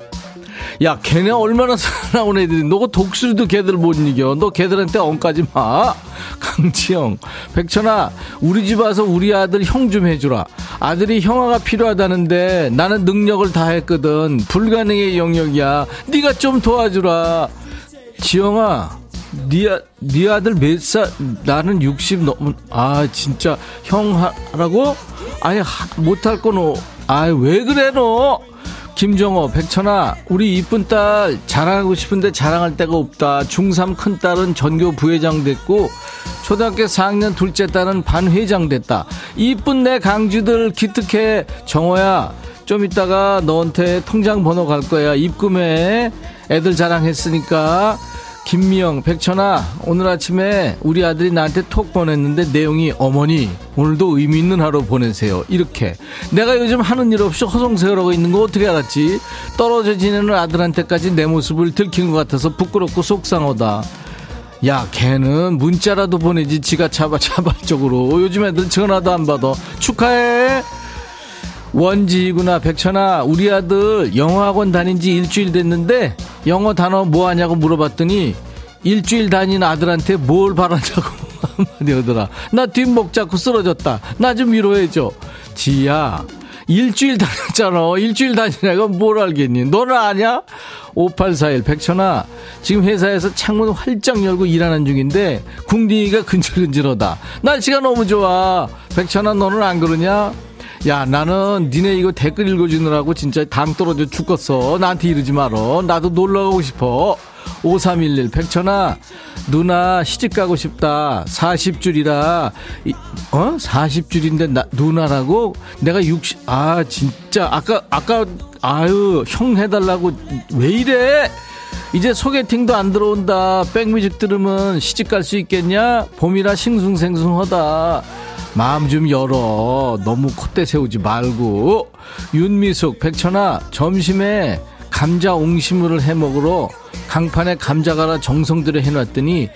야, 걔네 얼마나 사나운 애들이. 너가 독수리도 걔들 못 이겨. 너 걔들한테 엉까지 마. 강지영, 백천아, 우리 집 와서 우리 아들 형 좀 해주라. 아들이 형아가 필요하다는데 나는 능력을 다 했거든. 불가능의 영역이야. 네가 좀 도와주라. 지영아, 네, 아, 네 아들 몇 살? 나는 60 넘은, 아, 진짜, 형 하라고? 아예 못할 거 너. 아, 왜 그래, 너? 김정호, 백천아, 우리 이쁜 딸 자랑하고 싶은데 자랑할 데가 없다. 중3 큰 딸은 전교 부회장 됐고, 초등학교 4학년 둘째 딸은 반회장 됐다. 이쁜 내 강주들 기특해. 정호야, 좀 이따가 너한테 통장 번호 갈 거야. 입금해. 애들 자랑했으니까 김미영 백천아 오늘 아침에 우리 아들이 나한테 톡 보냈는데 내용이 어머니 오늘도 의미 있는 하루 보내세요. 이렇게. 내가 요즘 하는 일 없이 허송세월하고 있는 거 어떻게 알았지? 떨어져 지내는 아들한테까지 내 모습을 들킨 것 같아서 부끄럽고 속상하다. 야 걔는 문자라도 보내지 지가 차바 차발적으로. 요즘 애들 전화도 안 받아. 축하해 원지구나 백천아. 우리 아들 영어학원 다닌 지 일주일 됐는데 영어 단어 뭐 하냐고 물어봤더니 일주일 다닌 아들한테 뭘 바란다고 한마디 하더라. 나 뒷목 잡고 쓰러졌다. 나 좀 위로해줘. 지야 일주일 다녔잖아. 일주일 다니라가 뭘 알겠니? 너는 아냐? 5841 백천아. 지금 회사에서 창문 활짝 열고 일하는 중인데 궁디가 근질근질하다. 날씨가 너무 좋아. 백천아 너는 안 그러냐 야 나는 니네 이거 댓글 읽어주느라고 진짜 당 떨어져 죽겠어. 나한테 이러지 말어. 나도 놀러가고 싶어. 5311 백천아 누나 시집 가고 싶다. 40줄이라. 어? 40줄인데 나, 누나라고? 내가 60, 아 진짜. 아까 아까 아유 형 해달라고 왜 이래? 이제 소개팅도 안 들어온다. 백뮤직 들으면 시집 갈 수 있겠냐? 봄이라 싱숭생숭하다 마음 좀 열어. 너무 콧대 세우지 말고. 윤미숙, 백천아, 점심에 감자 옹심물을 해 먹으러 강판에 감자 갈아 정성들여 해놨더니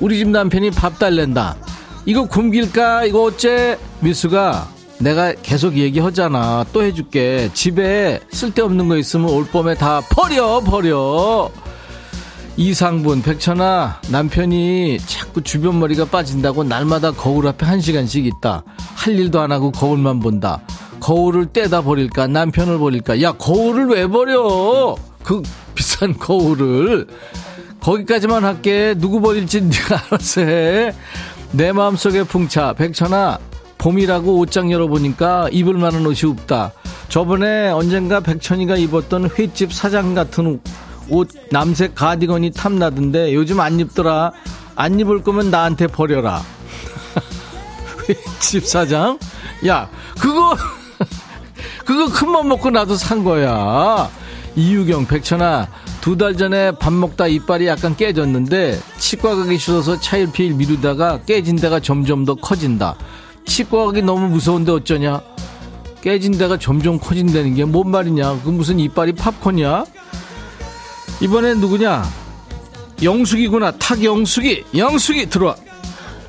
우리 집 남편이 밥 달랜다. 이거 굶길까? 이거 어째? 미수가 내가 계속 얘기하잖아. 또 해줄게. 집에 쓸데없는 거 있으면 올 봄에 다 버려, 버려. 이상분, 백천아, 남편이 자꾸 주변 머리가 빠진다고 날마다 거울 앞에 한 시간씩 있다. 할 일도 안 하고 거울만 본다. 거울을 떼다 버릴까? 남편을 버릴까? 야, 거울을 왜 버려? 그 비싼 거울을. 거기까지만 할게. 누구 버릴지 네가 알아서 해. 내 마음속에 풍차. 백천아, 봄이라고 옷장 열어보니까 입을 만한 옷이 없다. 저번에 언젠가 백천이가 입었던 횟집 사장 같은 옷 옷 남색 가디건이 탐나던데 요즘 안 입더라. 안 입을 거면 나한테 버려라. 집사장? 야, 그거, 그거 큰 맘 먹고 나도 산 거야. 이유경, 백천아, 두 달 전에 밥 먹다 이빨이 약간 깨졌는데 치과 가기 싫어서 차일피일 미루다가 깨진 데가 점점 더 커진다. 치과 가기 너무 무서운데 어쩌냐? 깨진 데가 점점 커진다는 게 뭔 말이냐? 그 무슨 이빨이 팝콘이야? 이번엔 누구냐? 영숙이구나. 탁영숙이. 영숙이 들어와.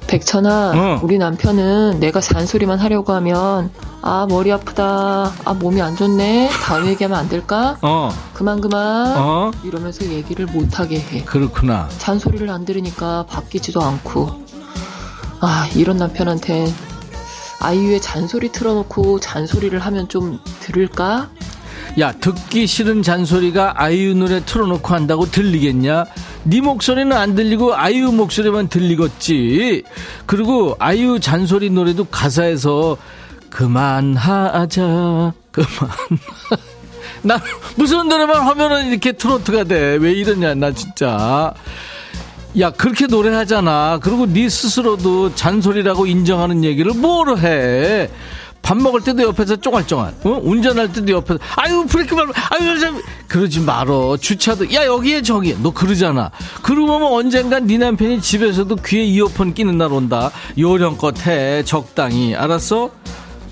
백천아, 어. 우리 남편은 내가 잔소리만 하려고 하면 아 머리 아프다, 아 몸이 안 좋네, 다음 얘기하면 안 될까? 어. 그만 그만. 어. 이러면서 얘기를 못 하게 해. 그렇구나. 잔소리를 안 들으니까 바뀌지도 않고. 아 이런 남편한테 아이유의 잔소리 틀어놓고 잔소리를 하면 좀 들을까? 야 듣기 싫은 잔소리가 아이유 노래 틀어놓고 한다고 들리겠냐? 네 목소리는 안 들리고 아이유 목소리만 들리겠지. 그리고 아이유 잔소리 노래도 가사에서 그만하자 그만. 나 무슨 노래만 하면은 이렇게 트로트가 돼. 왜 이러냐 나 진짜. 야 그렇게 노래하잖아. 그리고 네 스스로도 잔소리라고 인정하는 얘기를 뭐로 해. 밥 먹을 때도 옆에서 쫑알쫑알, 어? 운전할 때도 옆에서, 아유, 브레이크 밟아, 아유, 좀, 그러지 말어. 주차도, 야, 여기에 저기에. 너 그러잖아. 그러고 보면 언젠간 네 남편이 집에서도 귀에 이어폰 끼는 날 온다. 요령껏 해. 적당히. 알았어?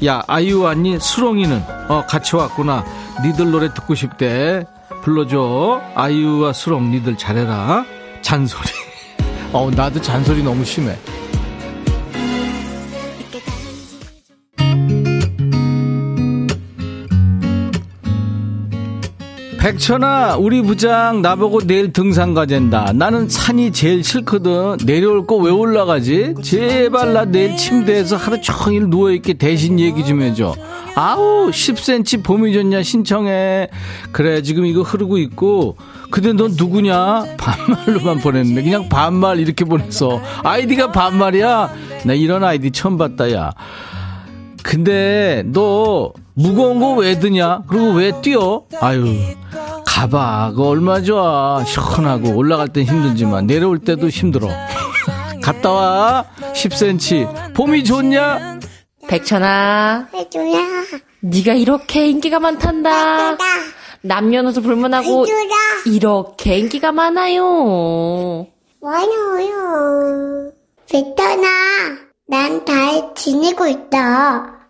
야, 아이유 왔니? 수롱이는? 어, 같이 왔구나. 니들 노래 듣고 싶대. 불러줘. 아이유와 수롱, 니들 잘해라. 잔소리. 어, 나도 잔소리 너무 심해. 백천아 우리 부장 나보고 내일 등산 가된다. 나는 산이 제일 싫거든. 내려올 거 왜 올라가지? 제발 나 내일 침대에서 하루 종일 누워있게 대신 얘기 좀 해줘. 아우 10cm 봄이 좋냐 신청해. 그래 지금 이거 흐르고 있고. 근데 넌 누구냐? 반말로만 보냈는데 그냥 반말 이렇게 보냈어. 아이디가 반말이야? 나 이런 아이디 처음 봤다 야. 근데 너 무거운 거 왜 드냐? 그리고 왜 뛰어? 아유, 가봐. 그거 얼마 좋아. 시원하고 올라갈 땐 힘들지만 내려올 때도 힘들어. 갔다 와. 10cm. 봄이 좋냐? 백천아. 해줘야. 네가 이렇게 인기가 많단다. 남녀노소 불문하고 해줘라. 이렇게 인기가 많아요. 많아요. 백천아, 난 잘 지내고 있다.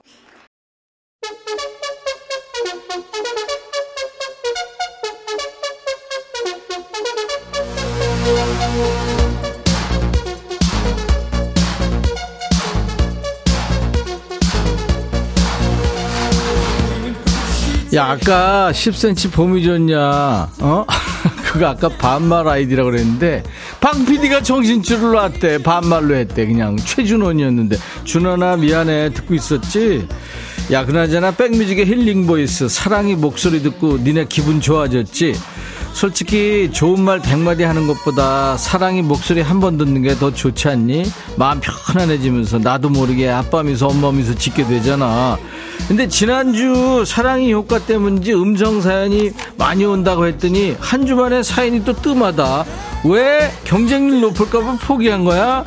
야, 아까 10cm 봄이 좋냐, 어? 그거 아까 반말 아이디라고 그랬는데, 방 PD가 정신줄을 놨대. 반말로 했대. 그냥 최준원이었는데. 준원아, 미안해. 듣고 있었지? 야, 그나저나 백뮤직의 healing voice. 사랑이 목소리 듣고 니네 기분 좋아졌지? 솔직히 좋은 말 백마디 하는 것보다 사랑이 목소리 한 번 듣는 게 더 좋지 않니? 마음 편안해지면서 나도 모르게 아빠 미소 엄마 미소 짓게 되잖아. 근데 지난주 사랑이 효과 때문인지 음성 사연이 많이 온다고 했더니 한 주만에 사연이 또 뜸하다. 왜 경쟁률 높을까봐 포기한 거야?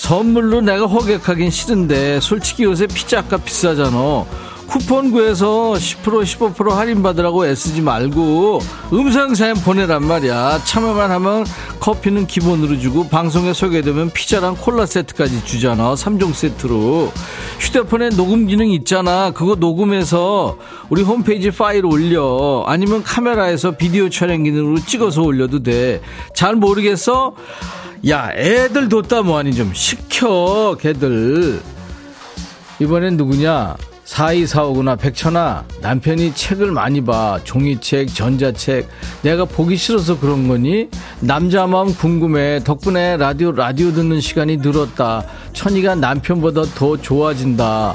선물로 내가 호객하긴 싫은데 솔직히 요새 피자값 비싸잖아. 쿠폰 구해서 10% 15% 할인 받으라고 애쓰지 말고 음성 사연 보내란 말이야. 참여만 하면 커피는 기본으로 주고 방송에 소개되면 피자랑 콜라 세트까지 주잖아. 3종 세트로. 휴대폰에 녹음 기능 있잖아. 그거 녹음해서 우리 홈페이지 파일 올려. 아니면 카메라에서 비디오 촬영 기능으로 찍어서 올려도 돼. 잘 모르겠어? 야, 애들 뒀다 뭐하니 좀 시켜, 걔들. 이번엔 누구냐? 4245구나 백천아. 남편이 책을 많이 봐. 종이책 전자책. 내가 보기 싫어서 그런 거니? 남자 마음 궁금해. 덕분에 라디오 라디오 듣는 시간이 늘었다. 천이가 남편보다 더 좋아진다.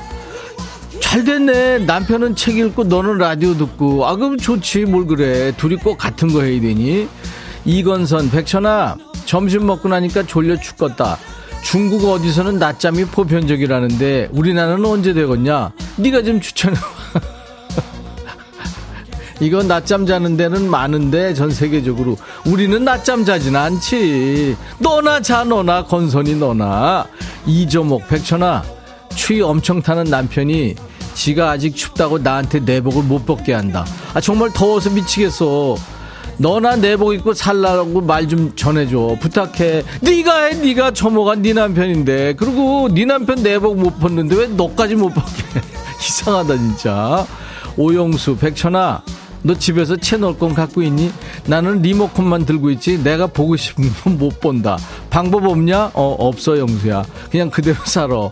잘 됐네. 남편은 책 읽고 너는 라디오 듣고. 아 그럼 좋지. 뭘 그래. 둘이 꼭 같은 거 해야 되니? 이건선 백천아 점심 먹고 나니까 졸려 죽겠다 중국 어디서는 낮잠이 보편적이라는데 우리나라는 언제 되겠냐? 네가 좀 추천해. 이건 낮잠 자는 데는 많은데 전 세계적으로 우리는 낮잠 자진 않지. 너나 자 너나 건선이 너나 이조목 백천아 추위 엄청 타는 남편이 지가 아직 춥다고 나한테 내복을 못 벗게 한다. 아 정말 더워서 미치겠어. 너나 내복 입고 살라고 말 좀 전해줘. 부탁해. 네가 해 네가 처모가 네 남편인데. 그리고 네 남편 내복 못 벗는데 왜 너까지 못 벗게 이상하다 진짜. 오영수 백천아. 너 집에서 채널권 갖고 있니? 나는 리모컨만 들고 있지. 내가 보고 싶은 건 못 본다. 방법 없냐? 어 없어 영수야. 그냥 그대로 살아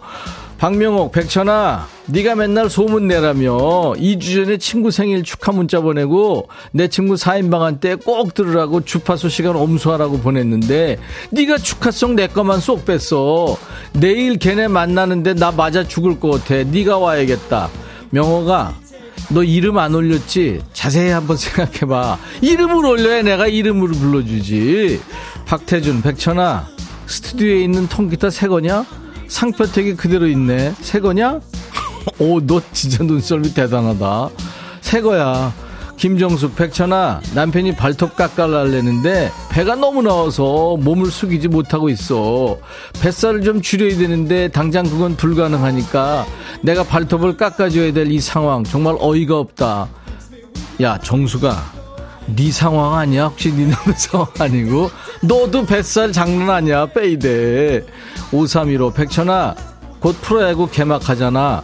박명옥 백천아 네가 맨날 소문 내라며 2주 전에 친구 생일 축하 문자 보내고 내 친구 4인방 한테 꼭 들으라고 주파수 시간 엄수하라고 보냈는데 네가 축하송 내 것만 쏙 뺐어. 내일 걔네 만나는데 나 맞아 죽을 것 같아. 네가 와야겠다. 명호가 너 이름 안 올렸지? 자세히 한번 생각해봐. 이름을 올려야 내가 이름으로 불러주지. 박태준 백천아 스튜디오에 있는 통기타 새 거냐? 상표택이 그대로 있네. 새 거냐? 오, 너 진짜 눈썰미 대단하다. 새 거야. 김정숙, 백천아, 남편이 발톱 깎아달라는데 배가 너무 나와서 몸을 숙이지 못하고 있어. 뱃살을 좀 줄여야 되는데 당장 그건 불가능하니까 내가 발톱을 깎아줘야 될 이 상황 정말 어이가 없다. 야, 정수가 네 상황 아니야? 혹시 네 남의 상황 아니고? 너도 뱃살 장난 아니야, 빼이대. 5315, 백천아, 곧 프로야구 개막하잖아.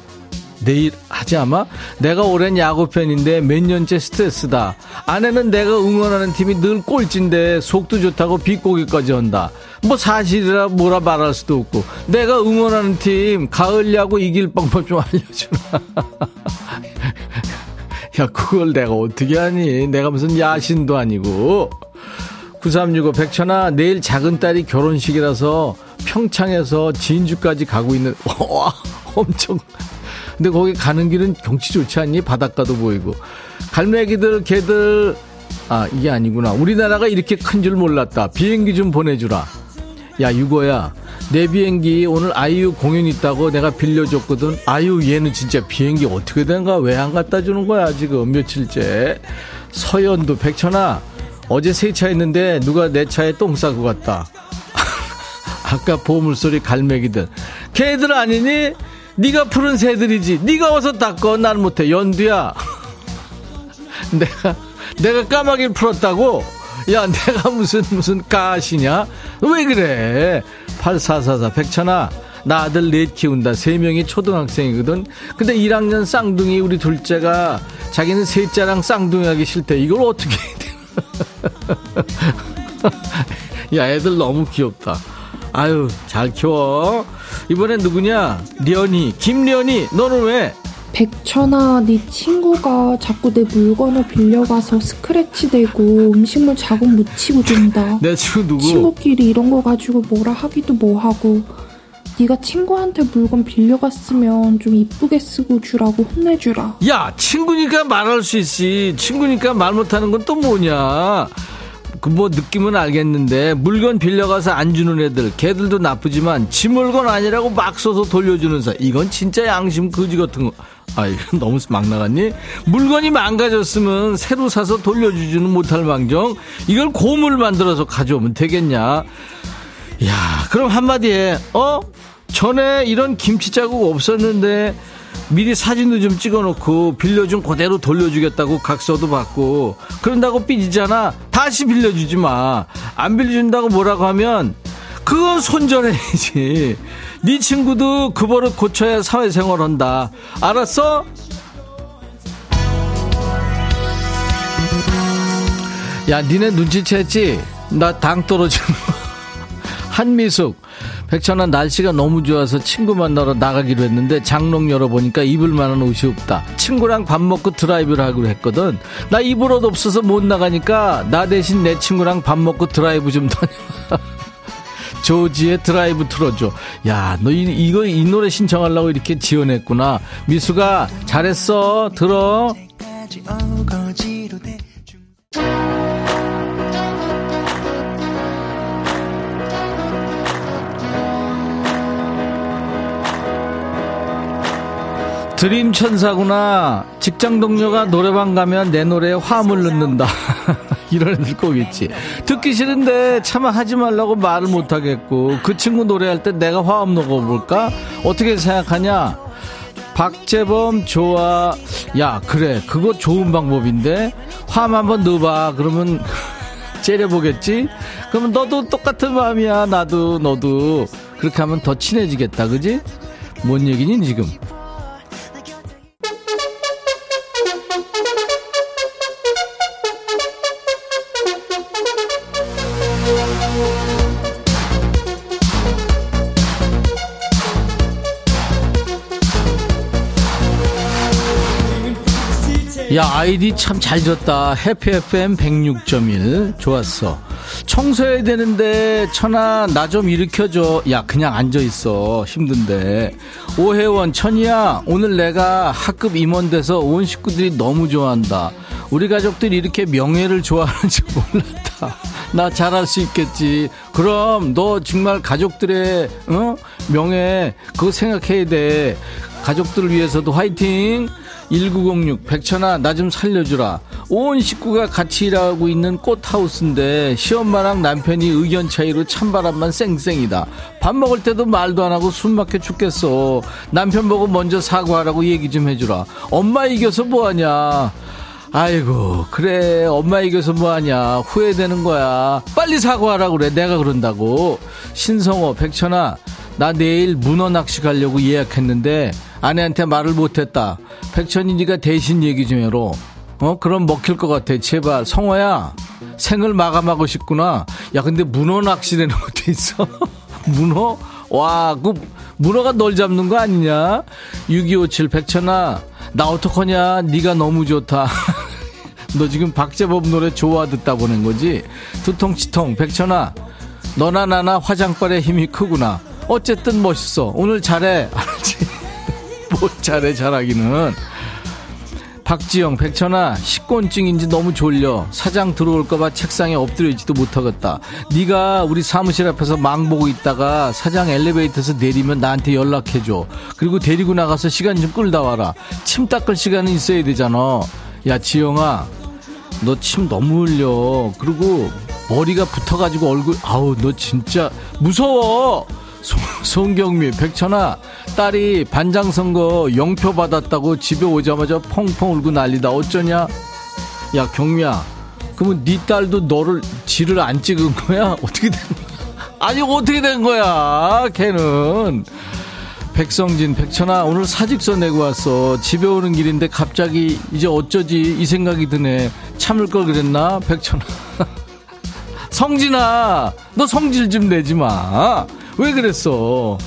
내일 하지 아마? 내가 오랜 야구 팬인데 몇 년째 스트레스다. 아내는 내가 응원하는 팀이 늘 꼴찌인데 속도 좋다고 비꼬기까지 한다. 뭐 사실이라 뭐라 말할 수도 없고. 내가 응원하는 팀 가을 야구 이길 방법 좀 알려주라. 야, 그걸 내가 어떻게 하니? 내가 무슨 야신도 아니고. 9365 백천아, 내일 작은 딸이 결혼식이라서 평창에서 진주까지 가고 있는, 와, 엄청. 근데 거기 가는 길은 경치 좋지 않니? 바닷가도 보이고. 갈매기들, 개들, 아, 이게 아니구나. 우리나라가 이렇게 큰 줄 몰랐다. 비행기 좀 보내주라. 야, 유거야. 내 비행기 오늘 아이유 공연 있다고 내가 빌려줬거든. 아유, 얘는 진짜 비행기 어떻게 된가? 왜 안 갖다 주는 거야, 지금 며칠째. 서연도, 백천아, 어제 세차했는데 누가 내 차에 똥 싸고 갔다. 아까 보물소리 갈매기들. 걔들 아니니? 네가 푸른 새들이지. 네가 와서 닦어. 난 못해. 연두야. 내가, 내가 까마귀를 풀었다고? 야, 내가 무슨, 무슨 까시냐? 왜 그래? 8444 백천아 나 아들 넷 키운다. 세 명이 초등학생이거든. 근데 1학년 쌍둥이 우리 둘째가 자기는 셋째랑 쌍둥이 하기 싫대. 이걸 어떻게 해야 돼? 야 애들 너무 귀엽다. 아유 잘 키워. 이번엔 누구냐? 리언이. 김리언이. 너는 왜 백천아, 네 친구가 자꾸 내 물건을 빌려가서 스크래치 되고 음식물 자국 묻히고 된다. 내 친구 누구? 친구끼리 이런 거 가지고 뭐라 하기도 뭐하고. 네가 친구한테 물건 빌려갔으면 좀 이쁘게 쓰고 주라고 혼내주라. 야, 친구니까 말할 수 있지. 친구니까 말 못하는 건 또 뭐냐? 그 뭐 느낌은 알겠는데 물건 빌려가서 안 주는 애들 걔들도 나쁘지만 지 물건 아니라고 막 써서 돌려주는 사 이건 진짜 양심 거지 같은 거 아, 이건 너무 막 나갔니? 물건이 망가졌으면 새로 사서 돌려주지는 못할 망정, 이걸 고물 만들어서 가져오면 되겠냐? 야, 그럼 한마디에, 어? 전에 이런 김치 자국 없었는데, 미리 사진도 좀 찍어놓고 빌려준 그대로 돌려주겠다고 각서도 받고 그런다고 삐지잖아 다시 빌려주지 마 안 빌려준다고 뭐라고 하면 그건 손절해야지 네 친구도 그 버릇 고쳐야 사회생활 한다. 알았어? 야, 니네 눈치챘지? 나 당 떨어지는 거. 한미숙. 백천아 날씨가 너무 좋아서 친구 만나러 나가기로 했는데 장롱 열어보니까 입을 만한 옷이 없다. 친구랑 밥 먹고 드라이브를 하기로 했거든. 나 입을 옷 없어서 못 나가니까 나 대신 내 친구랑 밥 먹고 드라이브 좀 다녀. 조지의 드라이브 틀어줘. 야, 너 이, 이거 이 노래 신청하려고 이렇게 지원했구나. 미숙아 잘했어. 들어. 드림 천사구나. 직장 동료가 노래방 가면 내 노래에 화음을 넣는다. 이런 애들 꼭 있지. 듣기 싫은데 차마 하지 말라고 말을 못 하겠고 그 친구 노래할 때 내가 화음 넣어볼까? 어떻게 생각하냐? 박재범 좋아. 야, 그래. 그거 좋은 방법인데. 화음 한번 넣어봐. 그러면 째려보겠지? 그러면 너도 똑같은 마음이야. 나도, 너도. 그렇게 하면 더 친해지겠다. 그지? 뭔 얘기니, 지금? 야 아이디 참 잘 졌다. 해피FM 106.1 좋았어. 청소해야 되는데 천아 나 좀 일으켜줘. 야 그냥 앉아있어. 힘든데. 오혜원 천이야 오늘 내가 학급 임원 돼서 온 식구들이 너무 좋아한다. 우리 가족들이 이렇게 명예를 좋아하는지 몰랐다. 나 잘할 수 있겠지. 그럼 너 정말 가족들의 어? 명예 그거 생각해야 돼. 가족들을 위해서도 화이팅 1906 백천아 나 좀 살려주라. 온 식구가 같이 일하고 있는 꽃하우스인데 시엄마랑 남편이 의견 차이로 찬바람만 쌩쌩이다. 밥 먹을 때도 말도 안 하고 숨 막혀 죽겠어. 남편 보고 먼저 사과하라고 얘기 좀 해주라. 엄마 이겨서 뭐하냐? 아이고 그래. 엄마 이겨서 뭐하냐? 후회되는 거야. 빨리 사과하라고 그래. 내가 그런다고. 신성호 백천아 나 내일 문어 낚시 가려고 예약했는데 아내한테 말을 못했다. 백천이 네가 대신 얘기 좀 해라. 어 그럼 먹힐 것 같아. 제발 성호야 생을 마감하고 싶구나. 야 근데 문어 낚시라는 것도 있어. 문어? 와, 그 문어가 널 잡는 거 아니냐? 6257 백천아 나 어떡하냐? 네가 너무 좋다. 너 지금 박재범 노래 좋아 듣다 보낸 거지? 두통치통 백천아 너나 나나 화장빨에 힘이 크구나. 어쨌든 멋있어. 오늘 잘해. 알았지? 뭐 잘해 잘하기는. 박지영 백천아 식곤증인지 너무 졸려. 사장 들어올까봐 책상에 엎드려 있지도 못하겠다. 네가 우리 사무실 앞에서 망 보고 있다가 사장 엘리베이터에서 내리면 나한테 연락해줘. 그리고 데리고 나가서 시간 좀 끌다 와라. 침 닦을 시간은 있어야 되잖아. 야 지영아 너 침 너무 흘려. 그리고 머리가 붙어가지고 얼굴 아우 너 진짜 무서워 송경미, 백천아, 딸이 반장 선거 영표 받았다고 집에 오자마자 펑펑 울고 난리다. 어쩌냐? 야, 경미야. 그러면 네 딸도 너를 지를 안 찍은 거야? 어떻게 된 거야? 아니, 어떻게 된 거야? 걔는. 백성진, 백천아, 오늘 사직서 내고 왔어. 집에 오는 길인데 갑자기 이제 어쩌지? 이 생각이 드네. 참을 걸 그랬나? 백천아. 성진아, 너 성질 좀 내지 마. 왜 그랬어?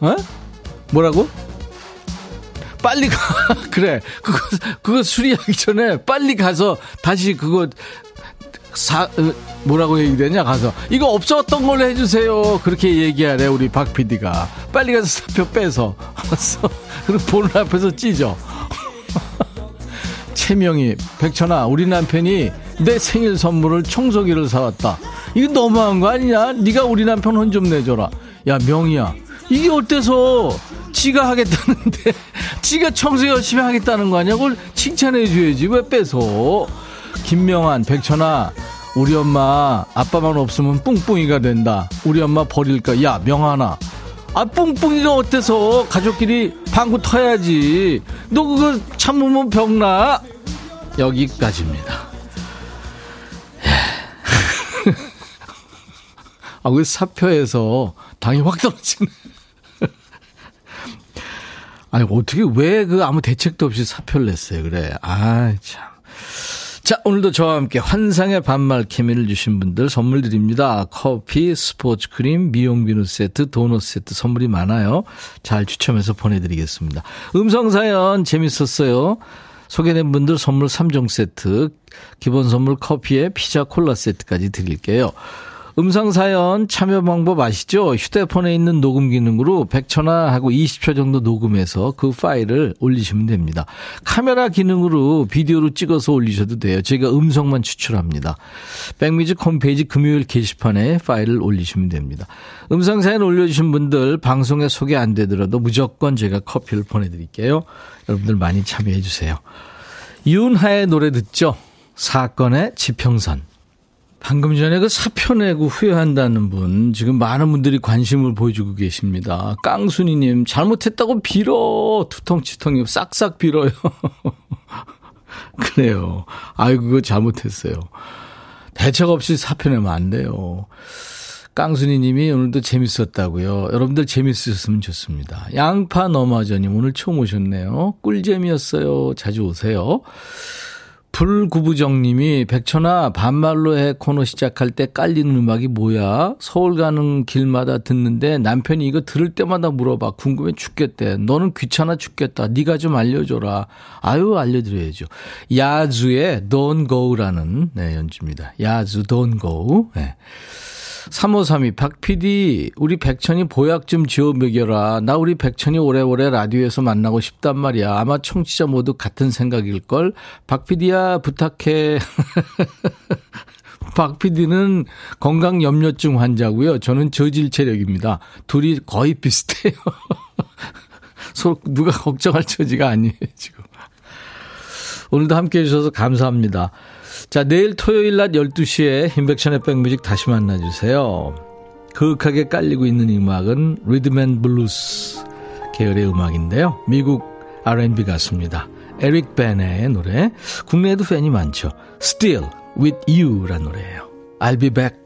어? 뭐라고? 빨리 가. 그래. 그거, 그거 수리하기 전에 빨리 가서 다시 그거 사, 어, 뭐라고 얘기되냐, 가서. 이거 없었던 걸로 해주세요. 그렇게 얘기하래, 우리 박 PD가. 빨리 가서 사표 빼서. 그리고 보는 앞에서 찢어. 최명희, 백천아, 우리 남편이 내 생일 선물을 청소기를 사왔다. 이거 너무한 거 아니냐? 네가 우리 남편 혼 좀 내줘라. 야 명희야 이게 어때서 지가 하겠다는데 지가 청소 열심히 하겠다는 거 아니야? 그걸 칭찬해 줘야지 왜 뺏어? 김명환 백천아 우리 엄마 아빠만 없으면 뿡뿡이가 된다. 우리 엄마 버릴까? 야 명환아 아 뿡뿡이가 어때서 가족끼리 방구 터야지. 너 그거 참으면 병나. 여기까지입니다. 아, 그 사표에서 당이 확 떨어지네. 아니, 어떻게, 왜 그 아무 대책도 없이 사표를 냈어요, 그래. 아, 참. 자, 오늘도 저와 함께 환상의 반말 케미를 주신 분들 선물 드립니다. 커피, 스포츠 크림, 미용 비누 세트, 도넛 세트 선물이 많아요. 잘 추첨해서 보내드리겠습니다. 음성사연 재밌었어요. 소개된 분들 선물 3종 세트, 기본 선물 커피에 피자 콜라 세트까지 드릴게요. 음성사연 참여 방법 아시죠? 휴대폰에 있는 녹음 기능으로 100초나 하고 20초 정도 녹음해서 그 파일을 올리시면 됩니다. 카메라 기능으로 비디오로 찍어서 올리셔도 돼요. 제가 음성만 추출합니다. 백미즈 홈페이지 금요일 게시판에 파일을 올리시면 됩니다. 음성사연 올려주신 분들 방송에 소개 안 되더라도 무조건 제가 커피를 보내드릴게요. 여러분들 많이 참여해 주세요. 윤하의 노래 듣죠? 사건의 지평선. 방금 전에 그 사표 내고 후회한다는 분, 지금 많은 분들이 관심을 보여주고 계십니다. 깡순이님, 잘못했다고 빌어. 투통치통님, 싹싹 빌어요. 그래요. 아이고, 그거 잘못했어요. 대책 없이 사표 내면 안 돼요. 깡순이 님이 오늘도 재밌었다고요. 여러분들 재밌으셨으면 좋습니다. 양파 너마저님 오늘 처음 오셨네요. 꿀잼이었어요. 자주 오세요. 불구부정님이 백천아 반말로 해 코너 시작할 때 깔리는 음악이 뭐야? 서울 가는 길마다 듣는데 남편이 이거 들을 때마다 물어봐 궁금해 죽겠대. 너는 귀찮아 죽겠다. 네가 좀 알려줘라. 아유 알려드려야죠. 야주의 Don't Go라는 네, 연주입니다. 야주 Don't Go. 네. 3532, 박 PD, 우리 백천이 보약 좀 지어 먹여라. 나 우리 백천이 오래오래 라디오에서 만나고 싶단 말이야. 아마 청취자 모두 같은 생각일걸. 박 PD야, 부탁해. 박 PD는 건강 염려증 환자고요. 저는 저질 체력입니다. 둘이 거의 비슷해요. 서 누가 걱정할 처지가 아니에요, 지금. 오늘도 함께 해주셔서 감사합니다. 자, 내일 토요일 낮 12시에 임백천의 백뮤직 다시 만나주세요. 그윽하게 깔리고 있는 음악은 리듬 앤 블루스 계열의 음악인데요. 미국 R&B 가수입니다. 에릭 베네의 노래. 국내에도 팬이 많죠. Still with You라는 노래예요. I'll be back.